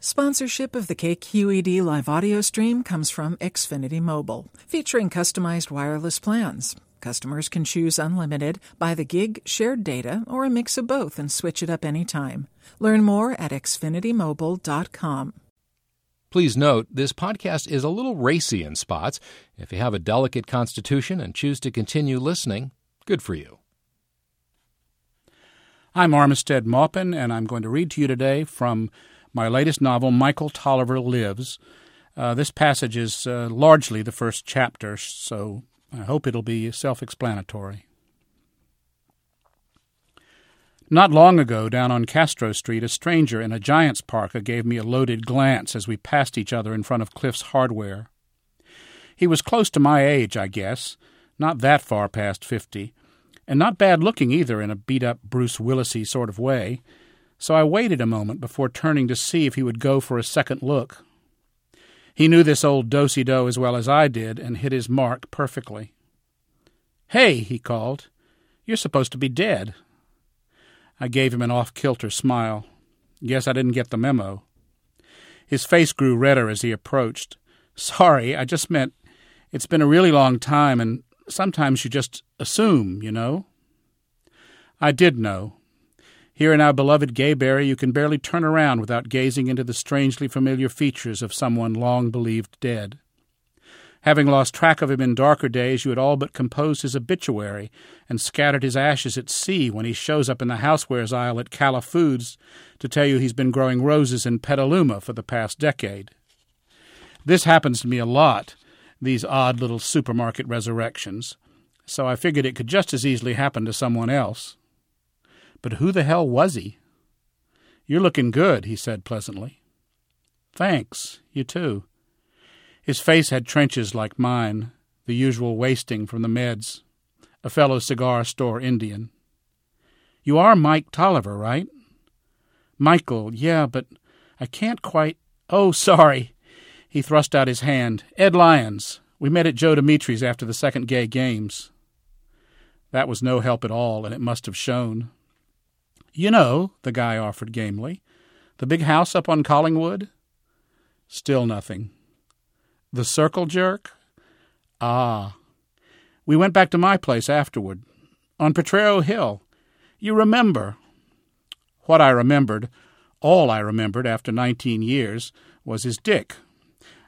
Sponsorship of the KQED live audio stream comes from Xfinity Mobile, featuring customized wireless plans. Customers can choose unlimited, by the gig, shared data, or a mix of both and switch it up anytime. Learn more at xfinitymobile.com. Please note, this podcast is a little racy in spots. If you have a delicate constitution and choose to continue listening, good for you. I'm Armistead Maupin, and I'm going to read to you today from my latest novel, Michael Tolliver Lives. Uh, this passage is uh, largely the first chapter, so I hope it'll be self explanatory. Not long ago, down on Castro Street, a stranger in a Giants parka gave me a loaded glance as we passed each other in front of Cliff's Hardware. He was close to my age, I guess, not that far past fifty, and not bad looking either in a beat up Bruce Willisy sort of way so I waited a moment before turning to see if he would go for a second look. He knew this old dosey do as well as I did and hit his mark perfectly. Hey, he called, you're supposed to be dead. I gave him an off kilter smile. Guess I didn't get the memo. His face grew redder as he approached. Sorry, I just meant it's been a really long time, and sometimes you just assume, you know. I did know, here in our beloved Gayberry, you can barely turn around without gazing into the strangely familiar features of someone long believed dead. Having lost track of him in darker days, you had all but composed his obituary and scattered his ashes at sea when he shows up in the housewares aisle at Cala Foods to tell you he's been growing roses in Petaluma for the past decade. This happens to me a lot, these odd little supermarket resurrections, so I figured it could just as easily happen to someone else. But who the hell was he? You're looking good, he said pleasantly. Thanks, you too. His face had trenches like mine, the usual wasting from the meds, a fellow cigar store Indian. You are Mike Tolliver, right? Michael, yeah, but I can't quite. Oh, sorry. He thrust out his hand. Ed Lyons. We met at Joe Dimitri's after the second gay games. That was no help at all, and it must have shown. You know, the guy offered gamely. The big house up on Collingwood? Still nothing. The circle jerk? Ah. We went back to my place afterward. On Potrero Hill. You remember. What I remembered, all I remembered after nineteen years, was his dick.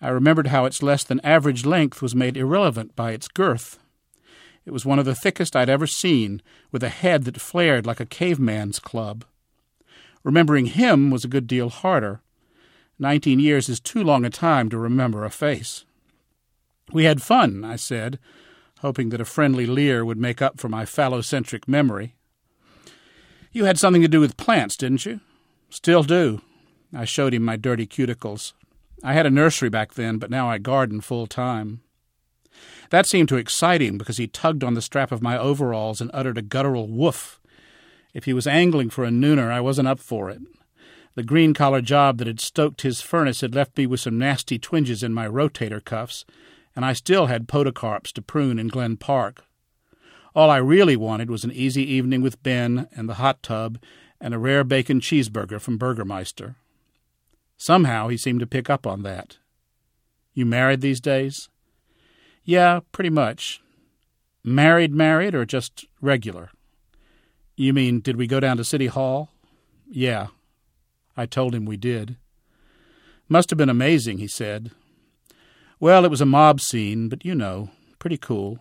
I remembered how its less than average length was made irrelevant by its girth. It was one of the thickest I'd ever seen, with a head that flared like a caveman's club. Remembering him was a good deal harder. Nineteen years is too long a time to remember a face. We had fun, I said, hoping that a friendly leer would make up for my phallocentric memory. You had something to do with plants, didn't you? Still do. I showed him my dirty cuticles. I had a nursery back then, but now I garden full time. That seemed to excite him because he tugged on the strap of my overalls and uttered a guttural woof. If he was angling for a nooner, I wasn't up for it. The green collar job that had stoked his furnace had left me with some nasty twinges in my rotator cuffs, and I still had podocarps to prune in Glen Park. All I really wanted was an easy evening with Ben and the hot tub and a rare bacon cheeseburger from Burgermeister. Somehow he seemed to pick up on that. You married these days? Yeah, pretty much. Married, married, or just regular? You mean, did we go down to City Hall? Yeah. I told him we did. Must have been amazing, he said. Well, it was a mob scene, but you know, pretty cool.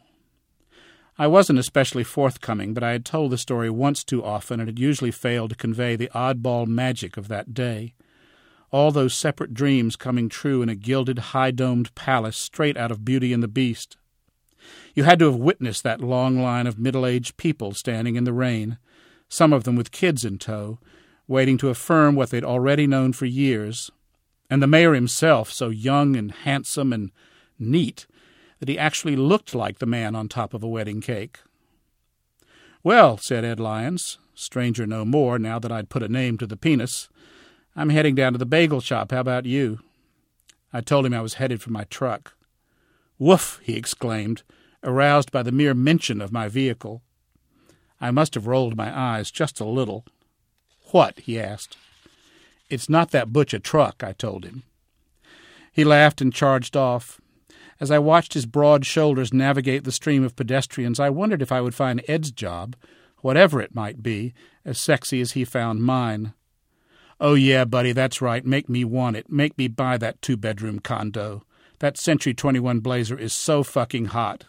I wasn't especially forthcoming, but I had told the story once too often and had usually failed to convey the oddball magic of that day all those separate dreams coming true in a gilded, high domed palace straight out of Beauty and the Beast. You had to have witnessed that long line of middle aged people standing in the rain, some of them with kids in tow, waiting to affirm what they'd already known for years, and the mayor himself so young and handsome and neat that he actually looked like the man on top of a wedding cake. Well, said Ed Lyons, stranger no more now that I'd put a name to the penis, I'm heading down to the bagel shop. How about you? I told him I was headed for my truck. Woof! he exclaimed, aroused by the mere mention of my vehicle. I must have rolled my eyes just a little. What? he asked. It's not that butcher truck, I told him. He laughed and charged off. As I watched his broad shoulders navigate the stream of pedestrians, I wondered if I would find Ed's job, whatever it might be, as sexy as he found mine. Oh, yeah, buddy, that's right. Make me want it. Make me buy that two bedroom condo. That Century 21 Blazer is so fucking hot.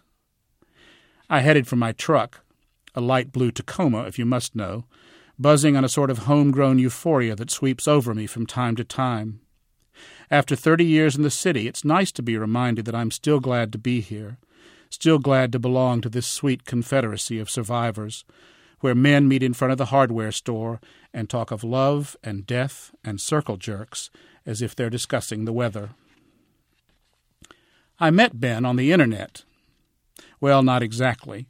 I headed for my truck, a light blue Tacoma, if you must know, buzzing on a sort of homegrown euphoria that sweeps over me from time to time. After thirty years in the city, it's nice to be reminded that I'm still glad to be here, still glad to belong to this sweet confederacy of survivors, where men meet in front of the hardware store and talk of love and death and circle jerks as if they're discussing the weather. I met Ben on the internet. Well, not exactly.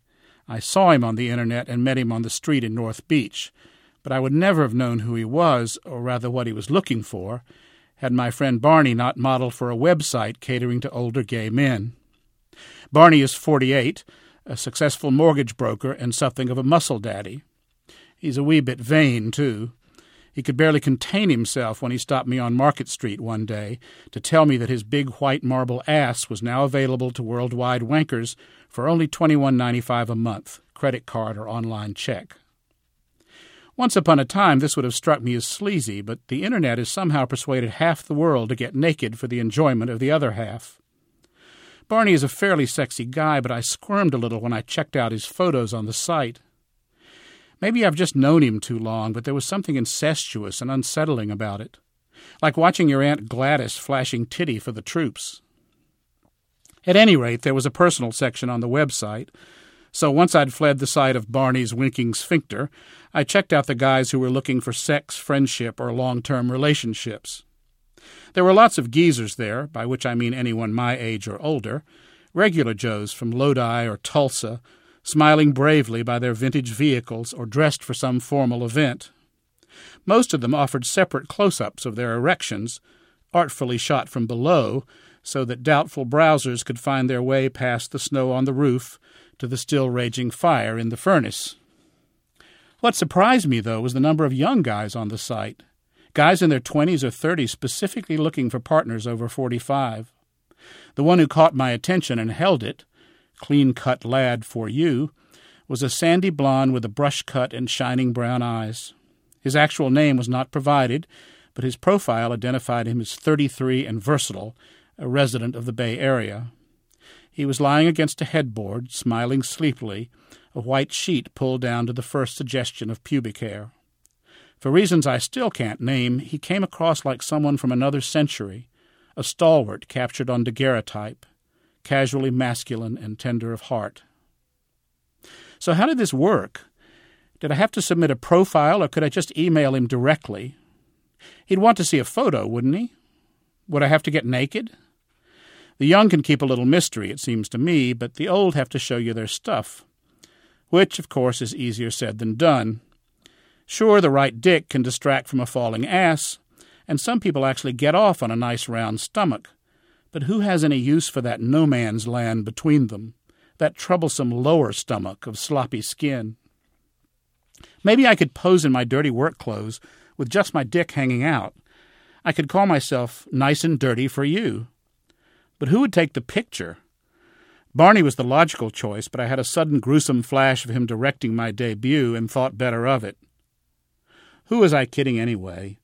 I saw him on the internet and met him on the street in North Beach, but I would never have known who he was, or rather what he was looking for, had my friend Barney not modeled for a website catering to older gay men. Barney is 48, a successful mortgage broker, and something of a muscle daddy. He's a wee bit vain, too. He could barely contain himself when he stopped me on Market Street one day to tell me that his big white marble ass was now available to worldwide wankers for only $21.95 a month, credit card or online check. Once upon a time, this would have struck me as sleazy, but the Internet has somehow persuaded half the world to get naked for the enjoyment of the other half. Barney is a fairly sexy guy, but I squirmed a little when I checked out his photos on the site. Maybe I've just known him too long, but there was something incestuous and unsettling about it, like watching your Aunt Gladys flashing titty for the troops. At any rate, there was a personal section on the website, so once I'd fled the sight of Barney's winking sphincter, I checked out the guys who were looking for sex, friendship, or long term relationships. There were lots of geezers there, by which I mean anyone my age or older, regular Joes from Lodi or Tulsa, smiling bravely by their vintage vehicles or dressed for some formal event. Most of them offered separate close ups of their erections, artfully shot from below, so that doubtful browsers could find their way past the snow on the roof to the still raging fire in the furnace. What surprised me, though, was the number of young guys on the site. Guys in their 20s or 30s specifically looking for partners over 45. The one who caught my attention and held it, clean cut lad for you, was a sandy blond with a brush cut and shining brown eyes. His actual name was not provided, but his profile identified him as 33 and versatile, a resident of the Bay Area. He was lying against a headboard, smiling sleepily, a white sheet pulled down to the first suggestion of pubic hair. For reasons I still can't name, he came across like someone from another century, a stalwart captured on daguerreotype, casually masculine and tender of heart. So, how did this work? Did I have to submit a profile, or could I just email him directly? He'd want to see a photo, wouldn't he? Would I have to get naked? The young can keep a little mystery, it seems to me, but the old have to show you their stuff. Which, of course, is easier said than done. Sure, the right dick can distract from a falling ass, and some people actually get off on a nice round stomach. But who has any use for that no man's land between them, that troublesome lower stomach of sloppy skin? Maybe I could pose in my dirty work clothes with just my dick hanging out. I could call myself nice and dirty for you. But who would take the picture? Barney was the logical choice, but I had a sudden gruesome flash of him directing my debut and thought better of it. Who was I kidding anyway?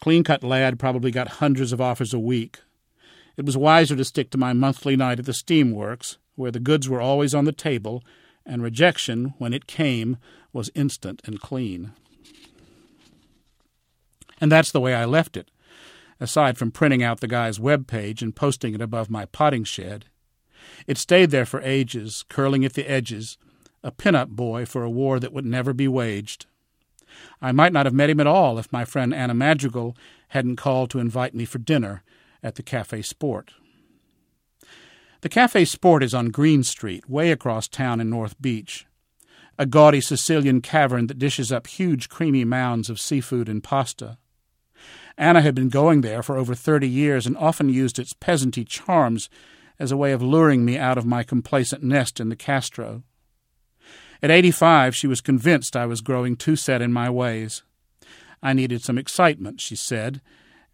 Clean cut lad probably got hundreds of offers a week. It was wiser to stick to my monthly night at the steamworks, where the goods were always on the table, and rejection, when it came, was instant and clean. And that's the way I left it aside from printing out the guy's web page and posting it above my potting shed. It stayed there for ages, curling at the edges, a pin-up boy for a war that would never be waged. I might not have met him at all if my friend Anna Madrigal hadn't called to invite me for dinner at the Cafe Sport. The Cafe Sport is on Green Street, way across town in North Beach, a gaudy Sicilian cavern that dishes up huge creamy mounds of seafood and pasta. Anna had been going there for over thirty years and often used its peasanty charms as a way of luring me out of my complacent nest in the Castro. At eighty five, she was convinced I was growing too set in my ways. I needed some excitement, she said,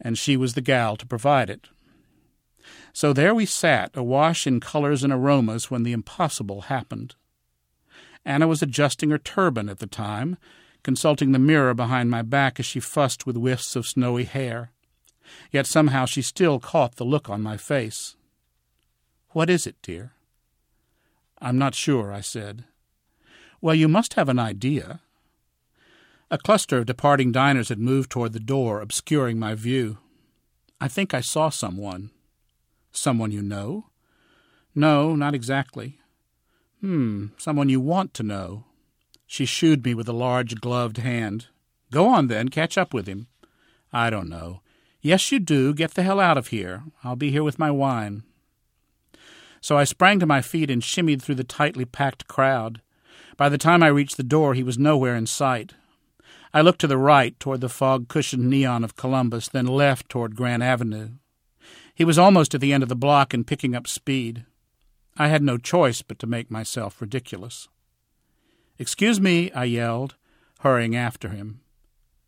and she was the gal to provide it. So there we sat, awash in colors and aromas, when the impossible happened. Anna was adjusting her turban at the time, consulting the mirror behind my back as she fussed with wisps of snowy hair. Yet somehow she still caught the look on my face. What is it, dear? I'm not sure, I said. Well, you must have an idea. A cluster of departing diners had moved toward the door, obscuring my view. I think I saw someone. Someone you know? No, not exactly. Hmm, someone you want to know. She shooed me with a large gloved hand. Go on, then, catch up with him. I don't know. Yes, you do. Get the hell out of here. I'll be here with my wine. So I sprang to my feet and shimmied through the tightly packed crowd. By the time I reached the door, he was nowhere in sight. I looked to the right toward the fog cushioned neon of Columbus, then left toward Grant Avenue. He was almost at the end of the block and picking up speed. I had no choice but to make myself ridiculous. Excuse me, I yelled, hurrying after him.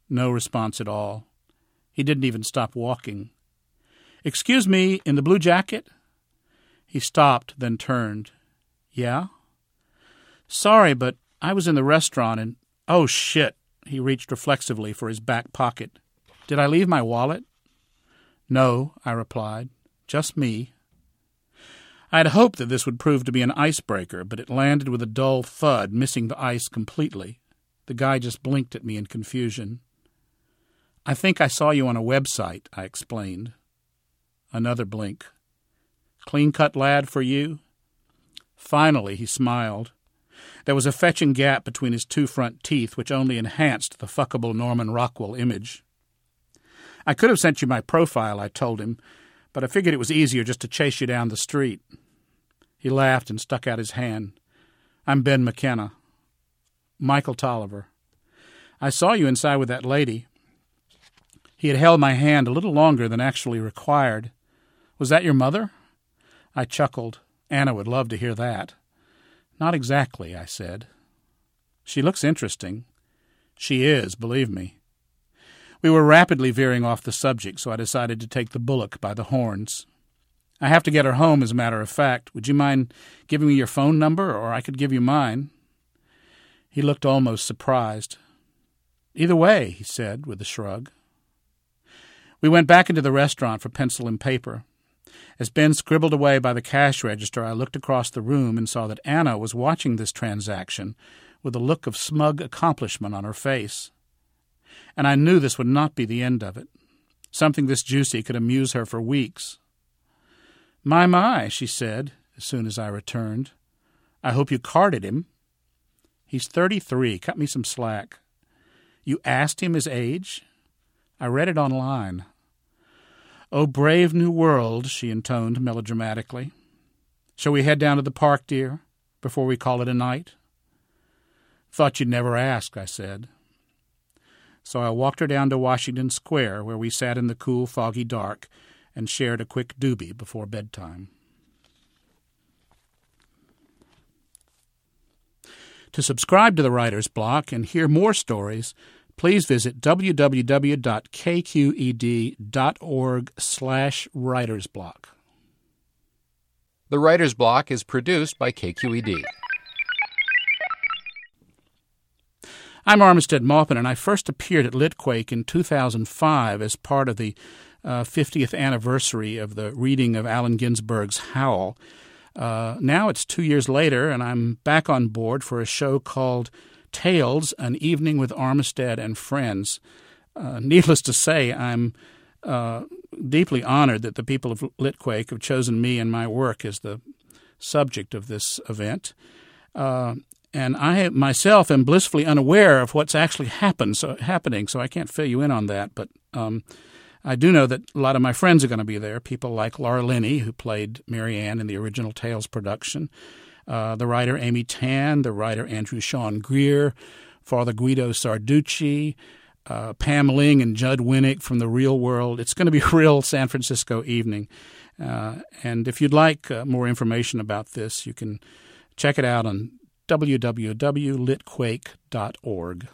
No response at all. He didn't even stop walking. Excuse me, in the blue jacket? He stopped, then turned. Yeah? Sorry, but I was in the restaurant and. Oh, shit! He reached reflexively for his back pocket. Did I leave my wallet? No, I replied. Just me. I had hoped that this would prove to be an icebreaker, but it landed with a dull thud, missing the ice completely. The guy just blinked at me in confusion. I think I saw you on a website, I explained. Another blink. Clean cut lad for you? Finally, he smiled. There was a fetching gap between his two front teeth, which only enhanced the fuckable Norman Rockwell image. I could have sent you my profile, I told him, but I figured it was easier just to chase you down the street. He laughed and stuck out his hand. I'm Ben McKenna. Michael Tolliver. I saw you inside with that lady. He had held my hand a little longer than actually required. Was that your mother? I chuckled. Anna would love to hear that. Not exactly, I said. She looks interesting. She is, believe me. We were rapidly veering off the subject, so I decided to take the bullock by the horns. I have to get her home, as a matter of fact. Would you mind giving me your phone number, or I could give you mine? He looked almost surprised. Either way, he said, with a shrug. We went back into the restaurant for pencil and paper. As Ben scribbled away by the cash register, I looked across the room and saw that Anna was watching this transaction with a look of smug accomplishment on her face. And I knew this would not be the end of it. Something this juicy could amuse her for weeks. My, my, she said, as soon as I returned. I hope you carded him. He's thirty-three. Cut me some slack. You asked him his age? I read it online. Oh, brave new world, she intoned melodramatically. Shall we head down to the park, dear, before we call it a night? Thought you'd never ask, I said. So I walked her down to Washington Square, where we sat in the cool, foggy dark and shared a quick doobie before bedtime. To subscribe to the Writer's Block and hear more stories, please visit www.kqed.org slash writersblock. The Writer's Block is produced by KQED. I'm Armistead Maupin, and I first appeared at Litquake in 2005 as part of the uh, 50th anniversary of the reading of Allen Ginsberg's Howl. Uh, now it's two years later, and I'm back on board for a show called Tales, An Evening with Armistead and Friends. Uh, needless to say, I'm uh, deeply honored that the people of Litquake have chosen me and my work as the subject of this event. Uh, and I myself am blissfully unaware of what's actually happened, so, happening, so I can't fill you in on that. But um, I do know that a lot of my friends are going to be there. People like Laura Linney, who played Mary Ann in the original Tales production, uh, the writer Amy Tan, the writer Andrew Sean Greer, Father Guido Sarducci, uh, Pam Ling and Judd Winick from the Real World. It's going to be a real San Francisco evening. Uh, and if you'd like uh, more information about this, you can check it out on www.litquake.org.